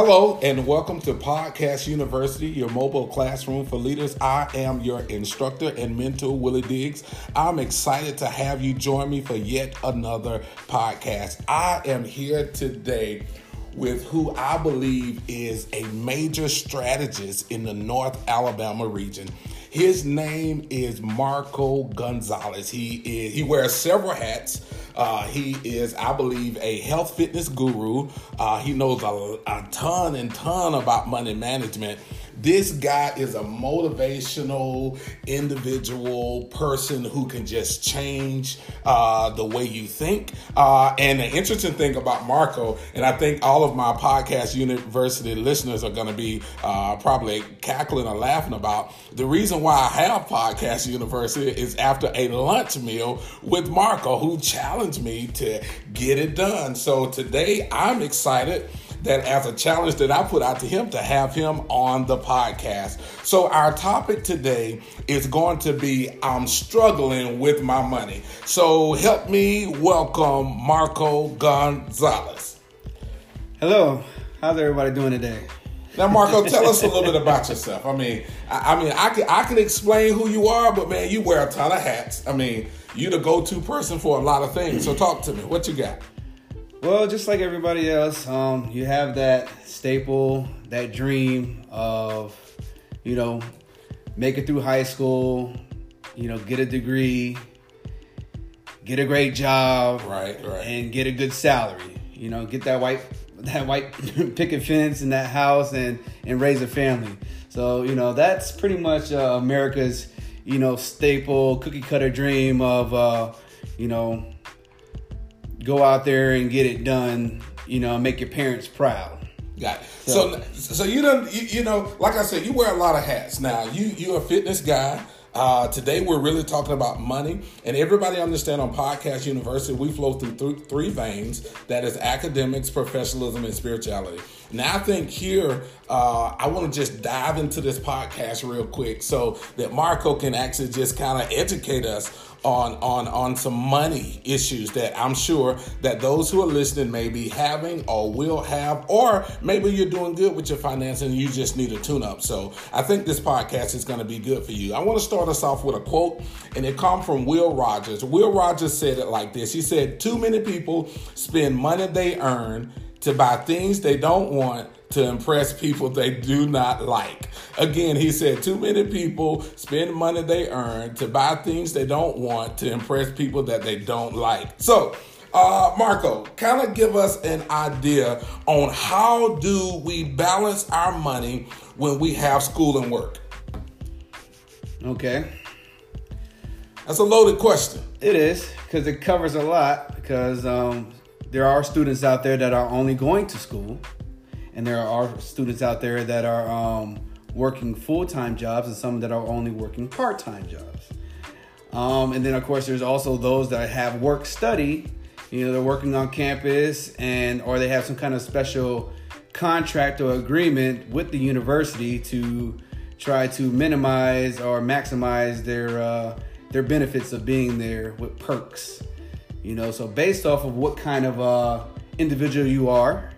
Hello and welcome to Podcast University, your mobile classroom for leaders. I am your instructor and mentor, Willie Diggs. I'm excited to have you join me for yet another podcast. I am here today with who I believe is a major strategist in the North Alabama region. His name is Marco Gonzalez. He is he wears several hats. Uh, he is, I believe, a health fitness guru. Uh, he knows a, a ton and ton about money management. This guy is a motivational individual person who can just change uh, the way you think. Uh, and the interesting thing about Marco, and I think all of my podcast university listeners are going to be uh, probably cackling or laughing about the reason why I have podcast university is after a lunch meal with Marco, who challenged me to get it done. So today I'm excited that as a challenge that I put out to him to have him on the podcast. So our topic today is going to be I'm struggling with my money. So help me welcome Marco Gonzalez. Hello, how's everybody doing today? Now, Marco, tell us a little bit about yourself. I mean, I, I, mean, I can I can explain who you are, but man, you wear a ton of hats. I mean, you're the go-to person for a lot of things. So talk to me. What you got? Well, just like everybody else, um, you have that staple, that dream of, you know, make it through high school, you know, get a degree, get a great job, right, right, and get a good salary. You know, get that white that white picket fence in that house and and raise a family. So you know that's pretty much uh, America's you know staple cookie cutter dream of uh, you know go out there and get it done, you know, make your parents proud. Got it. So, so, so you don't, you, you, know, like I said, you wear a lot of hats. Now, you you're a fitness guy. Uh, today we're really talking about money, and everybody understand on Podcast University we flow through th- three veins: that is academics, professionalism, and spirituality. Now, I think here uh, I want to just dive into this podcast real quick so that Marco can actually just kind of educate us on on on some money issues that I'm sure that those who are listening may be having or will have, or maybe you're doing good with your finances and you just need a tune up. So I think this podcast is going to be good for you. I want to start us off with a quote, and it comes from Will Rogers. Will Rogers said it like this. He said, "Too many people spend money they earn." To buy things they don't want to impress people they do not like. Again, he said too many people spend money they earn to buy things they don't want to impress people that they don't like. So, uh, Marco, kind of give us an idea on how do we balance our money when we have school and work? Okay. That's a loaded question. It is because it covers a lot. Because um, there are students out there that are only going to school, and there are students out there that are um, working full time jobs, and some that are only working part time jobs. Um, and then, of course, there's also those that have work study. You know, they're working on campus, and or they have some kind of special contract or agreement with the university to try to minimize or maximize their uh, their benefits of being there with perks. You know, so based off of what kind of uh, individual you are,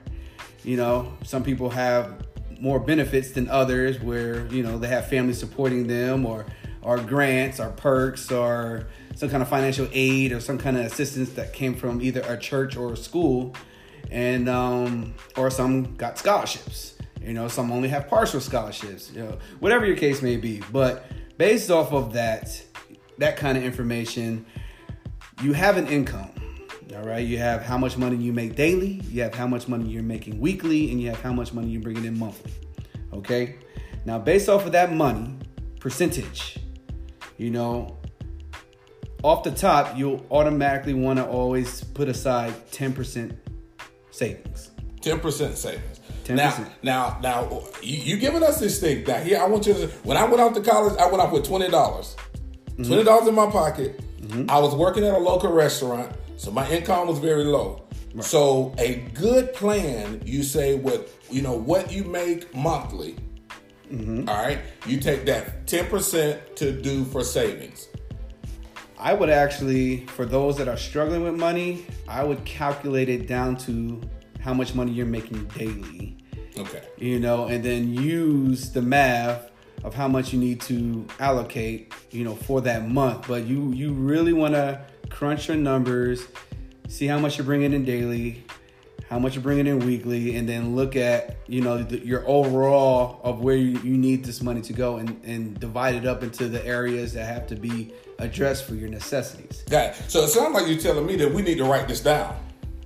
you know, some people have more benefits than others where, you know, they have family supporting them or or grants or perks or some kind of financial aid or some kind of assistance that came from either a church or a school. And um, or some got scholarships. You know some only have partial scholarships you know whatever your case may be. But based off of that that kind of information you have an income. All right, you have how much money you make daily, you have how much money you're making weekly, and you have how much money you're bringing in monthly. Okay, now based off of that money percentage, you know, off the top, you'll automatically want to always put aside 10% savings. 10% savings. 10%. Now, now, now, you, you giving us this thing. Now, here, I want you to. When I went out to college, I went out with twenty dollars. Mm-hmm. Twenty dollars in my pocket Mm-hmm. I was working at a local restaurant, so my income was very low. Right. So a good plan, you say what you know what you make monthly. Mm-hmm. All right, you take that ten percent to do for savings. I would actually, for those that are struggling with money, I would calculate it down to how much money you're making daily. Okay. You know, and then use the math of how much you need to allocate, you know, for that month. But you you really want to crunch your numbers, see how much you're bringing in daily, how much you're bringing in weekly, and then look at you know the, your overall of where you, you need this money to go, and and divide it up into the areas that have to be addressed for your necessities. Got it. So it sounds like you're telling me that we need to write this down.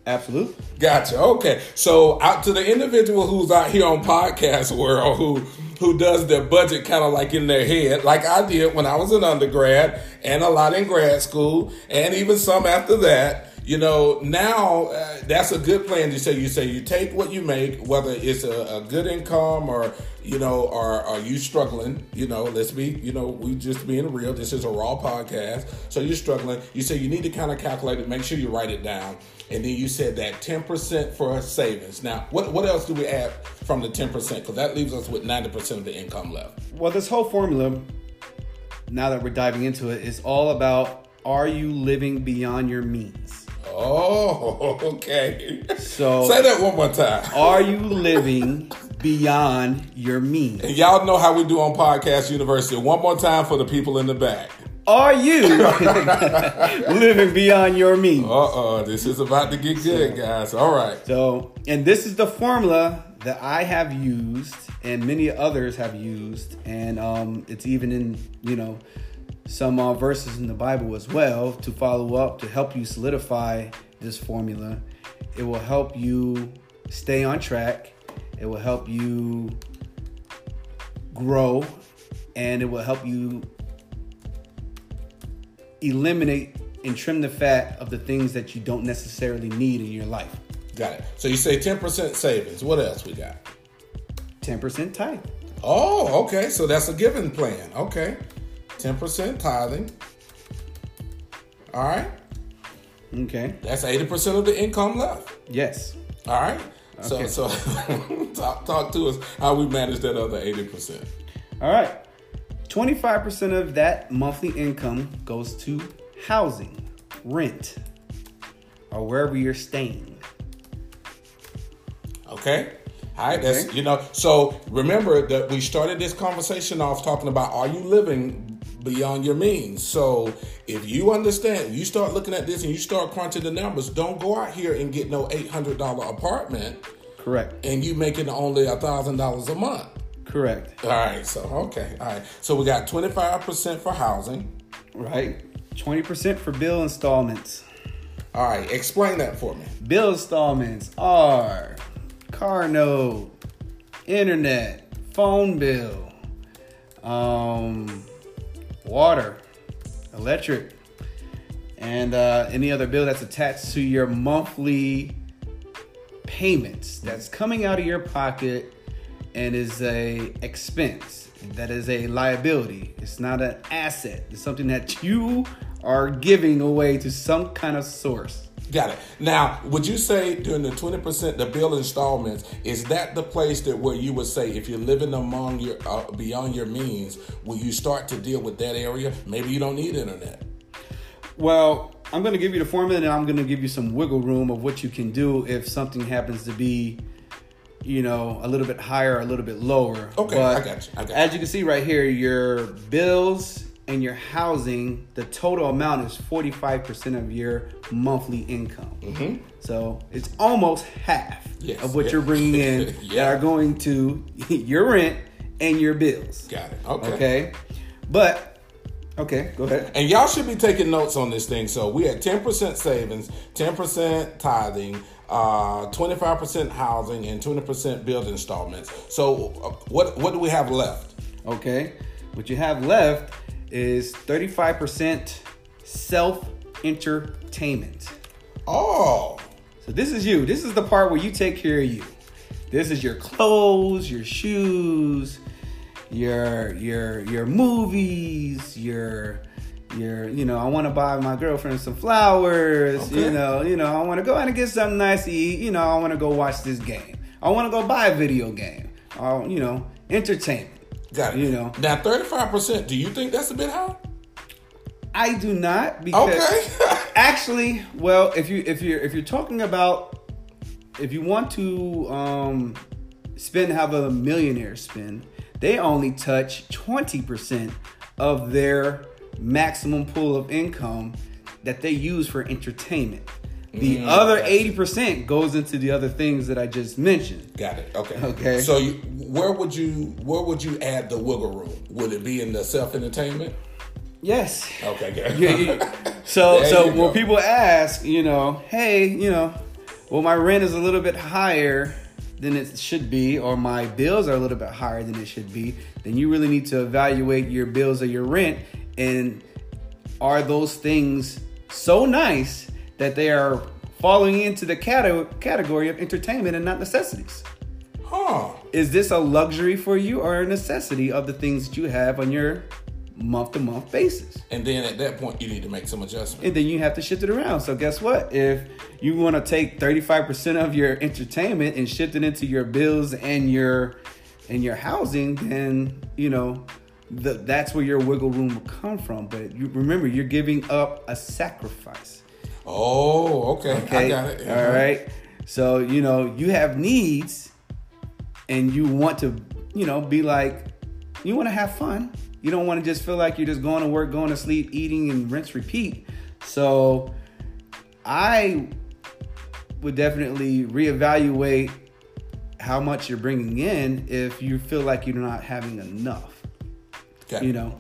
Absolutely. Gotcha. Okay. So out to the individual who's out here on podcast world who who does their budget kind of like in their head, like I did when I was an undergrad and a lot in grad school and even some after that. You know, now uh, that's a good plan to say. You say you take what you make, whether it's a, a good income or you know, are are you struggling? You know, let's be, you know, we just being real. This is a raw podcast, so you're struggling. You say you need to kind of calculate it. Make sure you write it down, and then you said that ten percent for savings. Now, what what else do we add from the ten percent? Because that leaves us with ninety percent of the income left. Well, this whole formula, now that we're diving into it, is all about are you living beyond your means? Oh, okay. So say that one more time. Are you living beyond your means? And y'all know how we do on Podcast University. One more time for the people in the back. Are you living beyond your means? Uh oh, this is about to get good, guys. All right. So, and this is the formula that I have used, and many others have used, and um, it's even in you know some uh, verses in the Bible as well to follow up to help you solidify this formula. It will help you stay on track. It will help you grow and it will help you eliminate and trim the fat of the things that you don't necessarily need in your life. Got it. So you say 10% savings. What else we got? 10% tithe. Oh, okay. So that's a given plan. Okay. 10% tithing. All right. Okay. That's 80% of the income left. Yes. All right. Okay. So, so talk, talk to us how we manage that other 80%. All right. 25% of that monthly income goes to housing, rent, or wherever you're staying. Okay. All right, that's you know. So remember that we started this conversation off talking about are you living beyond your means? So if you understand, you start looking at this and you start crunching the numbers. Don't go out here and get no eight hundred dollar apartment. Correct. And you making only a thousand dollars a month. Correct. All right. So okay. All right. So we got twenty five percent for housing. Right. Twenty percent for bill installments. All right. Explain that for me. Bill installments are car note, internet, phone bill, um, water, electric, and uh, any other bill that's attached to your monthly payments that's coming out of your pocket and is a expense that is a liability. It's not an asset. It's something that you are giving away to some kind of source Got it. Now, would you say during the twenty percent, the bill installments, is that the place that where you would say if you're living among your uh, beyond your means, will you start to deal with that area? Maybe you don't need internet. Well, I'm going to give you the formula, and I'm going to give you some wiggle room of what you can do if something happens to be, you know, a little bit higher, a little bit lower. Okay, but I got you. I got you. As you can see right here, your bills and your housing, the total amount is 45% of your monthly income. Mm-hmm. So it's almost half yes. of what yeah. you're bringing in yeah. that are going to your rent and your bills. Got it. Okay. Okay. But, okay, go ahead. And y'all should be taking notes on this thing. So we had 10% savings, 10% tithing, uh, 25% housing, and 20% bill installments. So uh, what, what do we have left? Okay. What you have left is 35% self entertainment. Oh. So this is you. This is the part where you take care of you. This is your clothes, your shoes, your your your movies, your your you know, I want to buy my girlfriend some flowers, okay. you know, you know, I want to go out and get something nice to eat, you know, I want to go watch this game. I want to go buy a video game. Or, you know, entertainment. Got it. You know. Now, thirty five percent. Do you think that's a bit high? I do not because okay. actually, well, if you if you're if you're talking about if you want to um spend how the millionaires spend. They only touch 20% of their maximum pool of income that they use for entertainment. The Mm, other 80% goes into the other things that I just mentioned. Got it. Okay. Okay. So you, where would you where would you add the wiggle room? Would it be in the self entertainment? Yes. Okay. Good. Yeah, yeah. So There so when go. people ask, you know, hey, you know, well my rent is a little bit higher than it should be, or my bills are a little bit higher than it should be, then you really need to evaluate your bills or your rent and are those things so nice that they are falling into the cate- category of entertainment and not necessities? Huh. Is this a luxury for you or a necessity of the things that you have on your month to month basis? And then at that point, you need to make some adjustments. and then you have to shift it around. So guess what? If you want to take 35% of your entertainment and shift it into your bills and your and your housing, then you know the, that's where your wiggle room will come from. But you remember, you're giving up a sacrifice. Oh, okay. Okay, I got it. All right. So you know you have needs, and you want to, you know, be like, you want to have fun. You don't want to just feel like you're just going to work, going to sleep, eating, and rinse, repeat. So I would definitely reevaluate how much you're bringing in if you feel like you're not having enough Okay. you know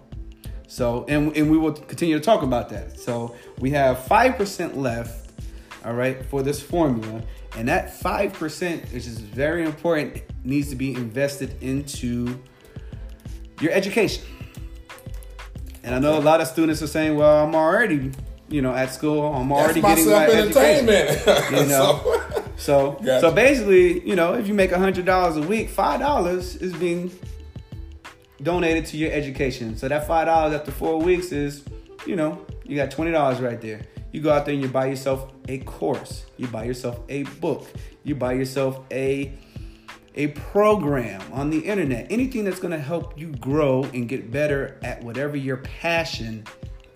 so and, and we will continue to talk about that. So we have 5% left all right for this formula. And that 5% which is very important needs to be invested into your education. And i know a lot of students are saying well i'm already you know at school i'm already That's getting my education. you know? So Gotcha. so basically you know if you make hundred dollars a week five dollars is being donated to your education. So that five dollars after four weeks is you know you got twenty dollars right there. You go out there and you buy yourself a course. You buy yourself a book. You buy yourself a a program on the internet. Anything that's going to help you grow and get better at whatever your passion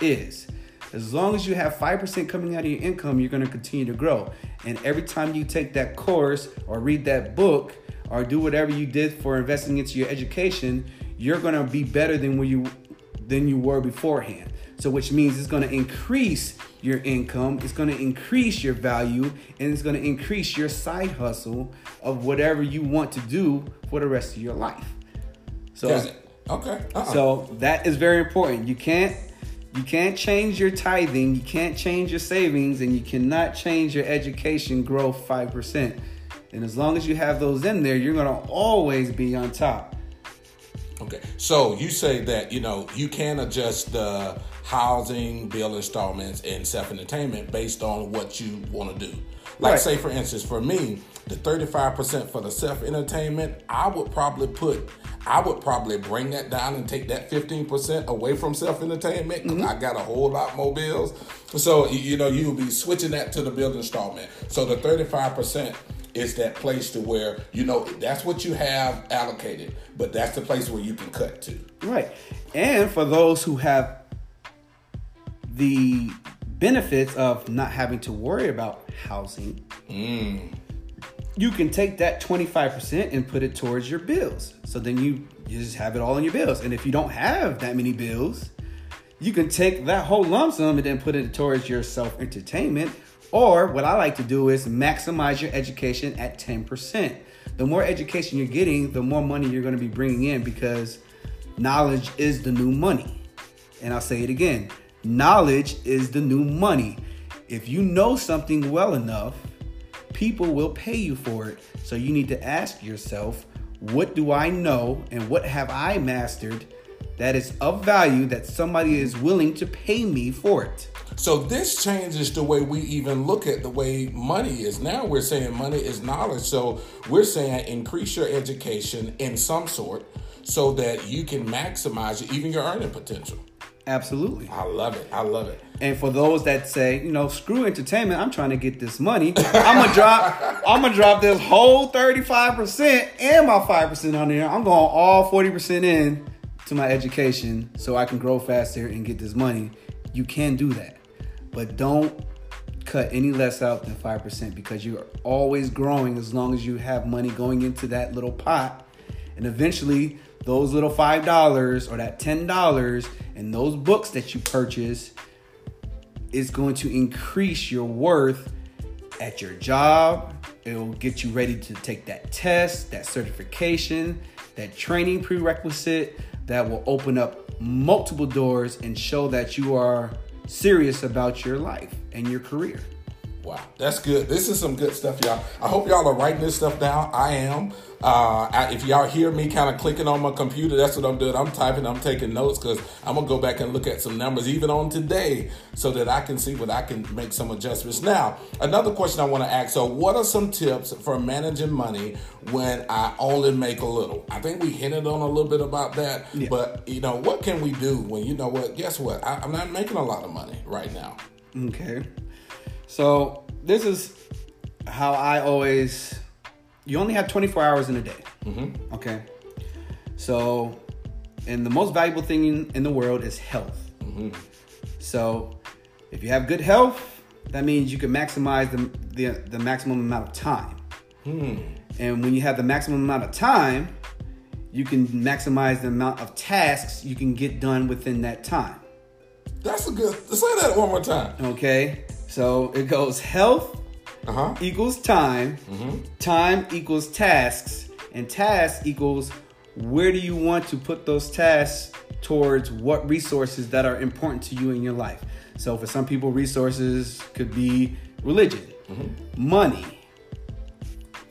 is. As long as you have 5% coming out of your income, you're going to continue to grow. And every time you take that course or read that book or do whatever you did for investing into your education, you're going to be better than where you than you were beforehand. So which means it's going to increase your income, it's going to increase your value, and it's going to increase your side hustle of whatever you want to do for the rest of your life. So. Okay. Uh-uh. so that is very important. You can't you can't change your tithing, you can't change your savings, and you cannot change your education growth five percent. And as long as you have those in there, you're gonna always be on top. Okay. So you say that, you know, you can adjust the housing, bill installments, and self entertainment based on what you want to do. Like, Right. say, for instance, for me, the 35% for the self entertainment, I would probably put, I would probably bring that down and take that 15% away from self entertainment because mm-hmm. I got a whole lot more bills. So, you- you know, you'll be switching that to the bill installment. So the 35% is that place to where, you know, that's what you have allocated, but that's the place where you can cut to. Right. And for those who have the benefits of not having to worry about housing, hmm. you can take that 25% and put it towards your bills. So then you, you just have it all in your bills. And if you don't have that many bills, you can take that whole lump sum and then put it towards your self entertainment. Or what I like to do is maximize your education at 10%. The more education you're getting, the more money you're going to be bringing in because knowledge is the new money. And I'll say it again knowledge is the new money. If you know something well enough, people will pay you for it. So you need to ask yourself, what do I know and what have I mastered that is of value that somebody is willing to pay me for it? So this changes the way we even look at the way money is. Now we're saying money is knowledge. So we're saying increase your education in some sort so that you can maximize even your earning potential. Absolutely. I love it. I love it. And for those that say, you know, screw entertainment, I'm trying to get this money. I'm gonna drop, I'm gonna drop this whole 35% and my 5% on there. I'm going all 40% in to my education so I can grow faster and get this money. You can do that. But don't cut any less out than 5% because you're always growing as long as you have money going into that little pot. And eventually, those little $5 or that $10 and those books that you purchase is going to increase your worth at your job. It'll get you ready to take that test, that certification, that training prerequisite that will open up multiple doors and show that you are serious about your life and your career. Wow, that's good. This is some good stuff, y'all. I hope y'all are writing this stuff down. I am. Uh, if y'all hear me kind of clicking on my computer, that's what I'm doing. I'm typing, I'm taking notes because I'm gonna go back and look at some numbers even on today so that I can see what I can make some adjustments. Now, another question I want to ask: So, what are some tips for managing money when I only make a little? I think we hinted on a little bit about that, yeah. but you know, what can we do when you know what? Guess what? I, I'm not making a lot of money right now. Okay. So this is how I always. You only have 24 hours in a day. Mm-hmm. Okay. So, and the most valuable thing in, in the world is health. Mm-hmm. So, if you have good health, that means you can maximize the the, the maximum amount of time. Hmm. And when you have the maximum amount of time, you can maximize the amount of tasks you can get done within that time. That's a good. Say that one more time. Okay. So it goes health uh-huh. equals time, mm-hmm. time equals tasks, and tasks equals where do you want to put those tasks towards what resources that are important to you in your life. So for some people, resources could be religion, mm-hmm. money,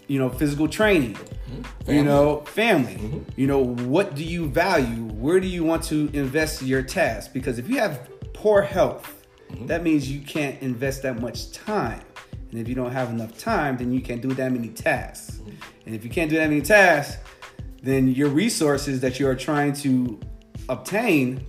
you know, physical training, mm-hmm. you know, family. Mm-hmm. You know, what do you value? Where do you want to invest your tasks? Because if you have poor health, Mm-hmm. That means you can't invest that much time. And if you don't have enough time, then you can't do that many tasks. Mm-hmm. And if you can't do that many tasks, then your resources that you are trying to obtain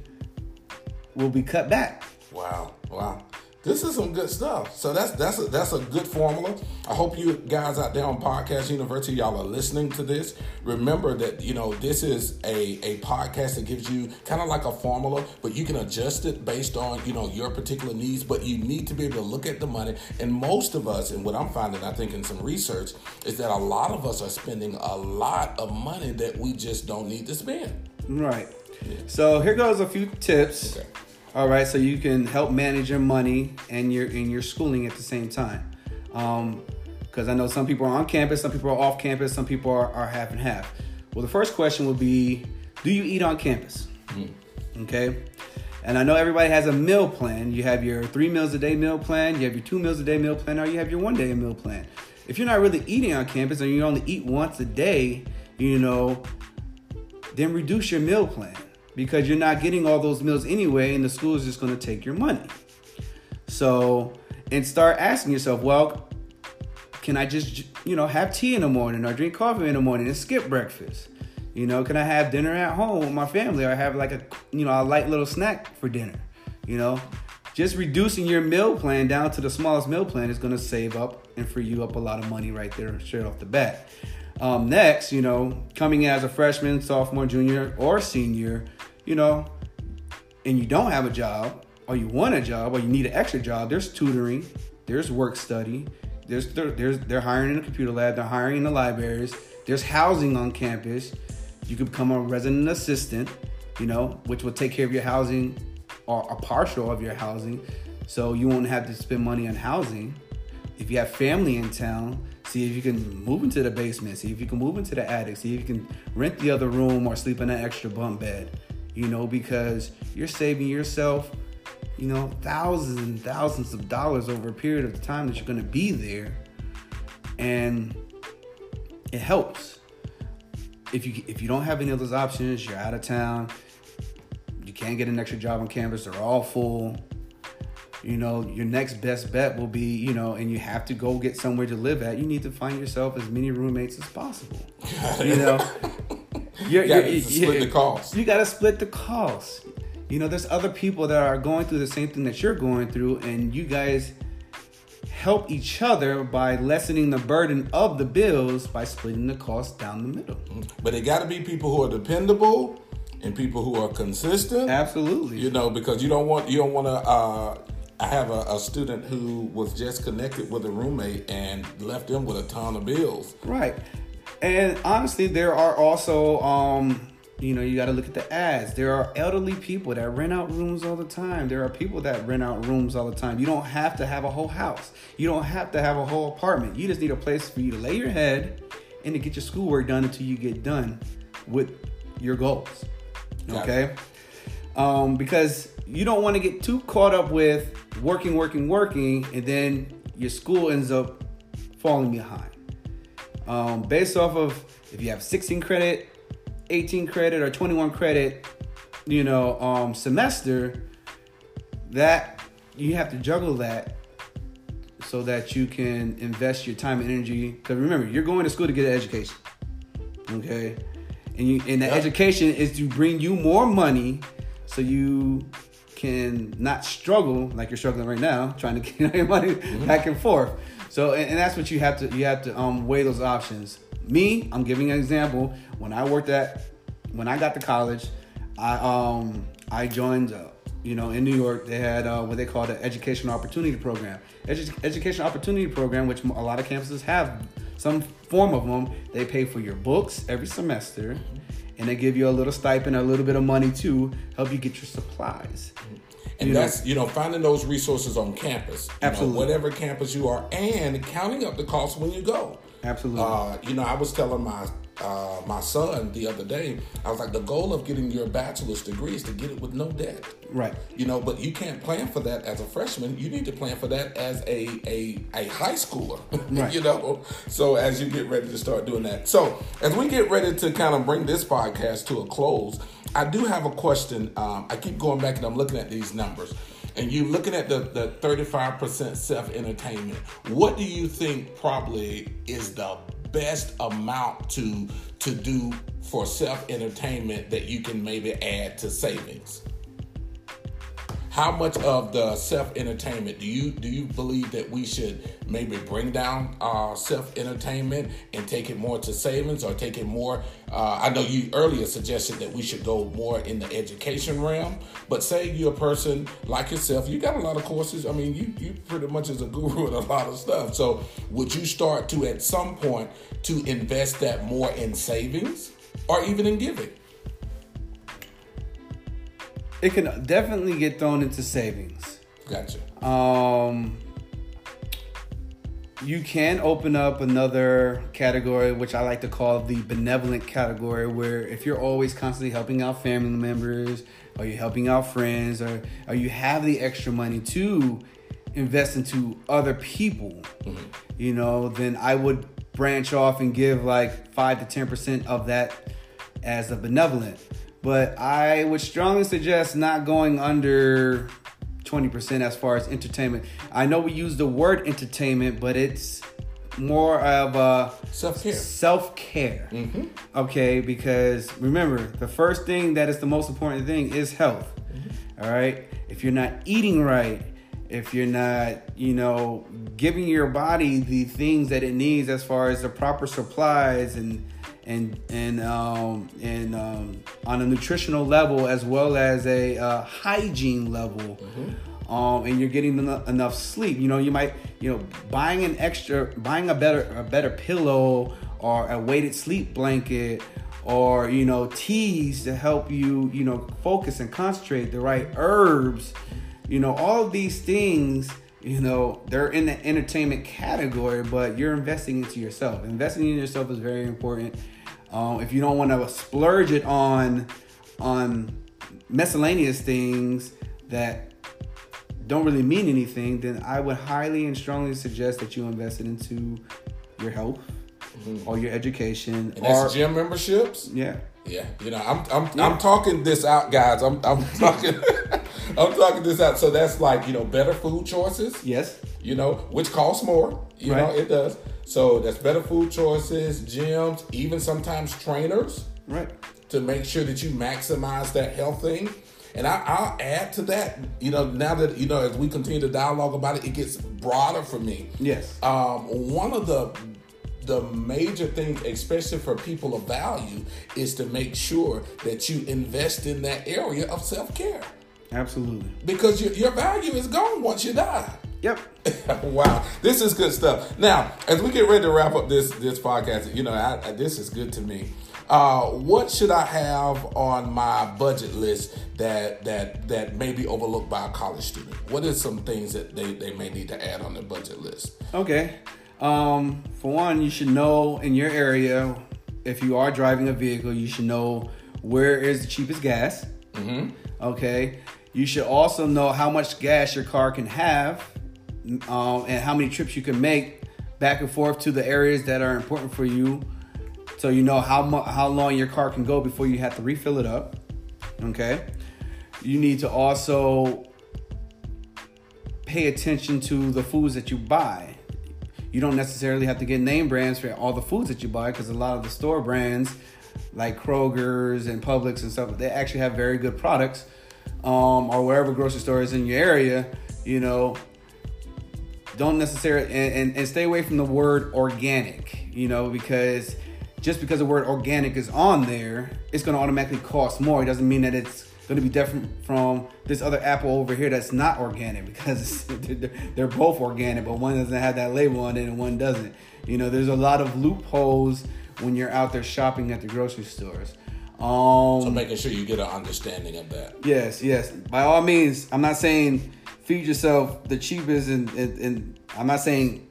will be cut back. Wow. Wow. This is some good stuff. So that's that's a, that's a good formula. I hope you guys out there on Podcast University, y'all are listening to this. Remember that you know this is a a podcast that gives you kind of like a formula, but you can adjust it based on you know your particular needs. But you need to be able to look at the money. And most of us, and what I'm finding, I think in some research, is that a lot of us are spending a lot of money that we just don't need to spend. Right. Yeah. So here goes a few tips. Okay all right, so you can help manage your money and your and your schooling at the same time. Um, because I know some people are on campus, some people are off campus, some people are, are half and half. Well, the first question would be, do you eat on campus? Mm-hmm. Okay. And I know everybody has a meal plan. You have your three meals a day meal plan, you have your two meals a day meal plan, or you have your one day meal plan. If you're not really eating on campus and you only eat once a day, you know, then reduce your meal plan because you're not getting all those meals anyway, and the school is just going to take your money. So, and start asking yourself, well, can I just, you know, have tea in the morning or drink coffee in the morning and skip breakfast? You know, can I have dinner at home with my family or have like a, you know, a light little snack for dinner? You know, just reducing your meal plan down to the smallest meal plan is going to save up and free you up a lot of money right there straight off the bat. Um, next, you know, coming in as a freshman, sophomore, junior, or senior, you know, and you don't have a job, or you want a job, or you need an extra job, there's tutoring, there's work study, there's there's they're hiring in a computer lab, they're hiring in the libraries, there's housing on campus. You can become a resident assistant, you know, which will take care of your housing or a partial of your housing, so you won't have to spend money on housing. If you have family in town, see if you can move into the basement, see if you can move into the attic, see if you can rent the other room or sleep in an extra bunk bed you know, because you're saving yourself, you know, thousands and thousands of dollars over a period of time that you're going to be there. And it helps. If you if you don't have any of those options, you're out of town, you can't get an extra job on campus, they're all full. You know, your next best bet will be, you know, and you have to go get somewhere to live at. You need to find yourself as many roommates as possible. You know, you gotta split the cost. You got to split the cost. You know, there's other people that are going through the same thing that you're going through, and you guys help each other by lessening the burden of the bills by splitting the cost down the middle. But it got to be people who are dependable and people who are consistent. Absolutely. You know, because you don't want you don't want to uh, I have a, a, student who was just connected with a roommate and left them with a ton of bills. Right. And honestly, there are also, um, you know, you got to look at the ads. There are elderly people that rent out rooms all the time. There are people that rent out rooms all the time. You don't have to have a whole house. You don't have to have a whole apartment. You just need a place for you to lay your head and to get your schoolwork done until you get done with your goals. Okay? Um, because you don't want to get too caught up with working, working, working, and then your school ends up falling behind. Um, based off of if you have 16 credit, 18 credit, or 21 credit, you know, um, semester, that you have to juggle that so that you can invest your time and energy. Because remember, you're going to school to get an education. Okay, and you and the yep. education is to bring you more money, so you can not struggle like you're struggling right now, trying to get your money mm-hmm. back and forth. So, and, and, that's what you have to you have to um, weigh those options. Me, I'm giving an example. When I worked at, when I got to college, I um I joined. Uh, you know, in New York, they had uh, what they call the Educational Opportunity Program. Edu- Education Opportunity Program, which a lot of campuses have some form of them. They pay for your books every semester. And they give you a little stipend, a little bit of money to help you get your supplies. And you that's know, you know finding those resources on campus, absolutely, know, whatever campus you are, and counting up the cost when you go. Absolutely. Uh, you know, I was telling my uh, my son the other day, I was like, the goal of getting your bachelor's degree is to get it with no debt. Right. You know, but you can't plan for that as a freshman. You need to plan for that as a a, a high schooler. Right. you know, so as you get ready to start doing that. So as we get ready to kind of bring this podcast to a close, I do have a question. Um, I keep going back and I'm looking at these numbers and you looking at the, the 35% self entertainment, what do you think probably is the best amount to to do for self entertainment that you can maybe add to savings? How much of the self entertainment do you do you believe that we should maybe bring down uh, self entertainment and take it more to savings or take it more? Uh, I know you earlier suggested that we should go more in the education realm, but say you're a person like yourself, you got a lot of courses. I mean, you you pretty much is a guru in a lot of stuff. So would you start to at some point to invest that more in savings or even in giving? It can definitely get thrown into savings. Gotcha. Um, you can open up another category, which I like to call the benevolent category, where if you're always constantly helping out family members, or you're helping out friends, or, or you have the extra money to invest into other people, mm-hmm. you know, then I would branch off and give like five to ten percent of that as a benevolent but I would strongly suggest not going under 20% as far as entertainment. I know we use the word entertainment, but it's more of a self care. Self care. Mm-hmm. Okay, because remember, the first thing that is the most important thing is health. Mm-hmm. All right, if you're not eating right, if you're not, you know, giving your body the things that it needs as far as the proper supplies and and and um, and um, on a nutritional level as well as a uh, hygiene level. Mm-hmm. Um, and you're getting enough, enough sleep. You know, you might, you know, buying an extra, buying a better, a better pillow or a weighted sleep blanket or you know teas to help you, you know, focus and concentrate. The right herbs, you know, all of these things you know they're in the entertainment category but you're investing into yourself investing in yourself is very important um, if you don't want to splurge it on on miscellaneous things that don't really mean anything, then I would highly and strongly suggest that you invest it into your health mm-hmm. or your education. And or gym memberships. Yeah. Yeah, you know, I'm I'm yeah. I'm talking this out, guys. I'm I'm talking I'm talking this out. So that's like you know better food choices. Yes. You know, which costs more. You right. know, it does. So that's better food choices, gyms, even sometimes trainers. Right. To make sure that you maximize that health thing. And I, will add to that, you know, now that, you know, as we continue to dialogue about it, it gets broader for me. Yes. Um, one of the the major thing, especially for people of value, is to make sure that you invest in that area of self care. Absolutely. because your, your value is gone once you die. Yep. wow, this is good stuff. Now, as we get ready to wrap up this this podcast, you know, I, I, this is good to me. Uh, what should I have on my budget list that that that may be overlooked by a college student? What are some things that they, they may need to add on their budget list? Okay. Um, for one, you should know in your area, if you are driving a vehicle, you should know where is the cheapest gas. Mm-hmm. Okay. You should also know how much gas your car can have, um, and how many trips you can make back and forth to the areas that are important for you. So you know how mu- how long your car can go before you have to refill it up. Okay. You need to also pay attention to the foods that you buy. You don't necessarily have to get name brands for all the foods that you buy because a lot of the store brands, like Kroger's and Publix and stuff, they actually have very good products. Um, or wherever grocery store is in your area, you know, don't necessarily and, and, and stay away from the word organic, you know, because just because the word organic is on there, it's going to automatically cost more. It doesn't mean that it's going to be different from this other apple over here that's not organic because they're, they're both organic, but one doesn't have that label on it and one doesn't. You know, there's a lot of loopholes when you're out there shopping at the grocery stores. Um, So making sure you get an understanding of that. Yes, yes. By all means, I'm not saying feed yourself the cheapest, and, and, and I'm not saying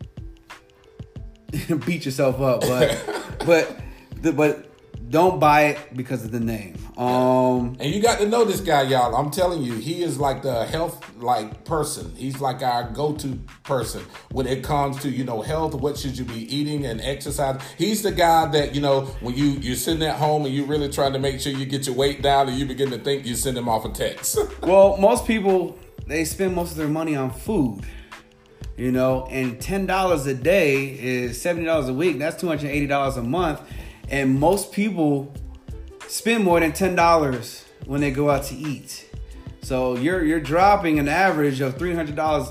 beat yourself up, but but the, but don't buy it because of the name. Um, And you got to know this guy, y'all. I'm telling you, he is like the health like person. He's like our go-to person when it comes to you know health. What should you be eating and exercise? He's the guy that you know when you you're sitting at home and you're really trying to make sure you get your weight down, and you begin to think you send him off a text. well, most people they spend most of their money on food. You know, and ten dollars a day is seventy dollars a week. That's two hundred eighty dollars a month, and most people spend more than ten dollars when they go out to eat. So you're you're dropping an average of three hundred dollars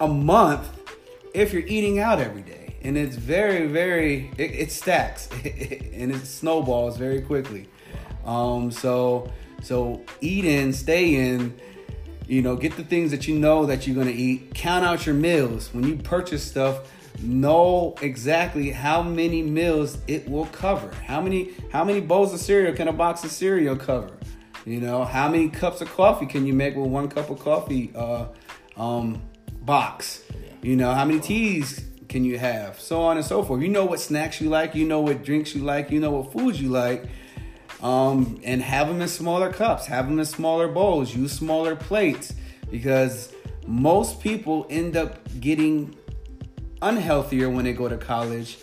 a month if you're eating out every day, and it's very very it, it stacks and it snowballs very quickly. Um, so so eat in, stay in. You know, get the things that you know that you're gonna eat. Count out your meals when you purchase stuff. Know exactly how many meals it will cover. How many how many bowls of cereal can a box of cereal cover? You know, how many cups of coffee can you make with one cup of coffee uh, um, box? You know, how many teas can you have? So on and so forth. You know what snacks you like. You know what drinks you like. You know what foods you like um, and have them in smaller cups, have them in smaller bowls, use smaller plates because most people end up getting unhealthier when they go to college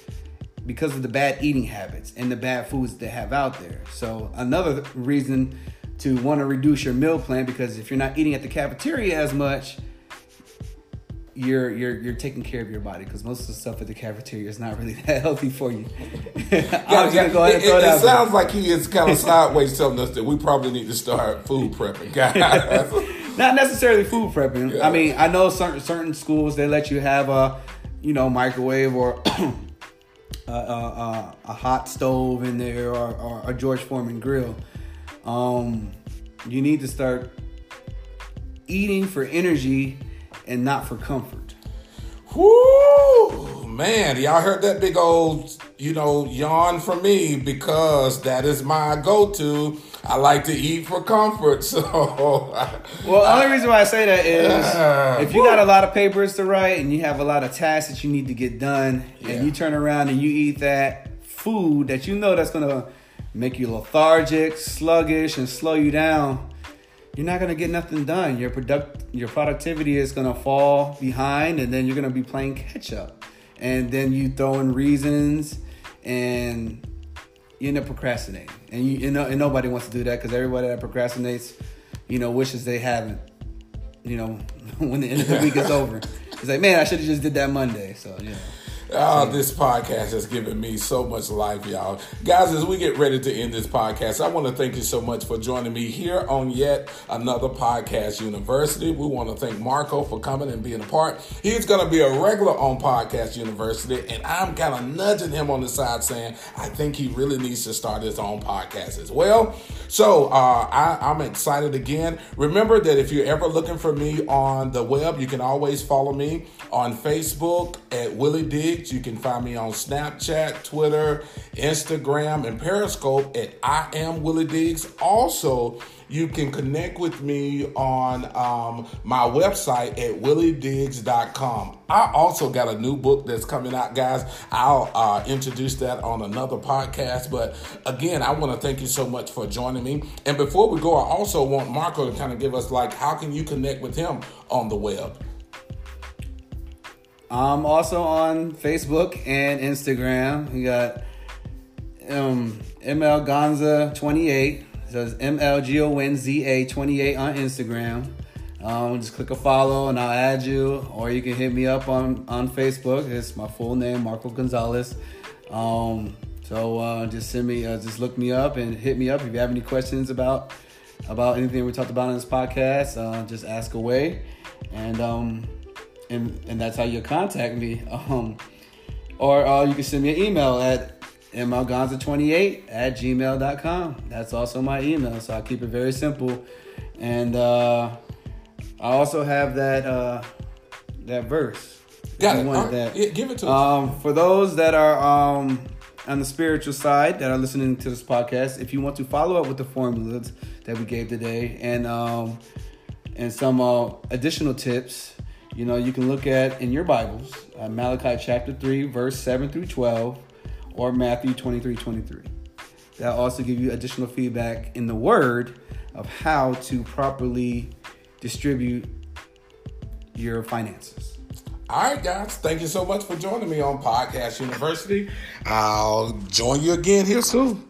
because of the bad eating habits and the bad foods they have out there. So another reason to want to reduce your meal plan because if you're not eating at the cafeteria as much, you're you're you're taking care of your body because most of the stuff at the cafeteria is not really that healthy for you. Yeah, yeah. go ahead It, it- it it sounds like he is kind of sideways telling us that we probably need to start food prepping, guys. not necessarily food prepping. Yeah. I mean, I know certain certain schools they let you have a, you know, microwave or a, a, a, a hot stove in there or, or a George Foreman grill. Um, you need to start eating for energy and not for comfort. Whoo, man, y'all heard that big old, you know, yawn from me because that is my go-to. I like to eat for comfort, so Well, the only reason why I say that is if you got a lot of papers to write and you have a lot of tasks that you need to get done, Yeah. and you turn around and you eat that food that you know that's gonna make you lethargic, sluggish, and slow you down, you're not gonna get nothing done. Your product, your productivity is gonna fall behind, and then you're gonna be playing catch up. And then you throw in reasons, and you end up procrastinating. And you, you know, and nobody wants to do that because everybody that procrastinates, you know, wishes they haven't. You know, when the end of the week is over, it's like, man, I should have just did that Monday. So yeah. Oh, this podcast has given me so much life, y'all. Guys, as we get ready to end this podcast, I want to thank you so much for joining me here on yet another Podcast University. We want to thank Marco for coming and being a part. He's going to be a regular on Podcast University, and I'm kind of nudging him on the side saying, I think he really needs to start his own podcast as well. So uh, I, I'm excited again. Remember that if you're ever looking for me on the web, you can always follow me on Facebook at Willie Diggs. You can find me on Snapchat, Twitter, Instagram, and Periscope at I am Willie Diggs. Also, you can connect with me on um, my website at williediggs.com. I also got a new book that's coming out, guys. I'll uh, introduce that on another podcast. But again, I want to thank you so much for joining me. And before we go, I also want Marco to kind of give us like how can you connect with him on the web. I'm also on Facebook and Instagram. We got um, ML Gonza 28. So it's MLGONZA 28 on Instagram. Um, just click a follow and I'll add you, or you can hit me up on, on Facebook. It's my full name, Marco Gonzalez. Um, so uh, just send me, uh, just look me up and hit me up if you have any questions about about anything we talked about in this podcast. Uh, just ask away, and um, and and that's how you contact me. Um, or uh, you can send me an email at mlgonza28 at gmail.com. That's also my email, so I keep it very simple. And uh, I also have that uh, that verse. Got it. Right. That. Yeah, give it to um, us. For those that are um, on the spiritual side that are listening to this podcast, if you want to follow up with the formulas that we gave today and um, and some uh, additional tips, you know, you can look at in your Bibles, uh, Malachi chapter 3, verse 7 through 12, or Matthew 23, 23. That'll also give you additional feedback in the Word of how to properly distribute your finances. All right, guys. Thank you so much for joining me on Podcast University. I'll join you again here soon.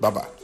Bye bye.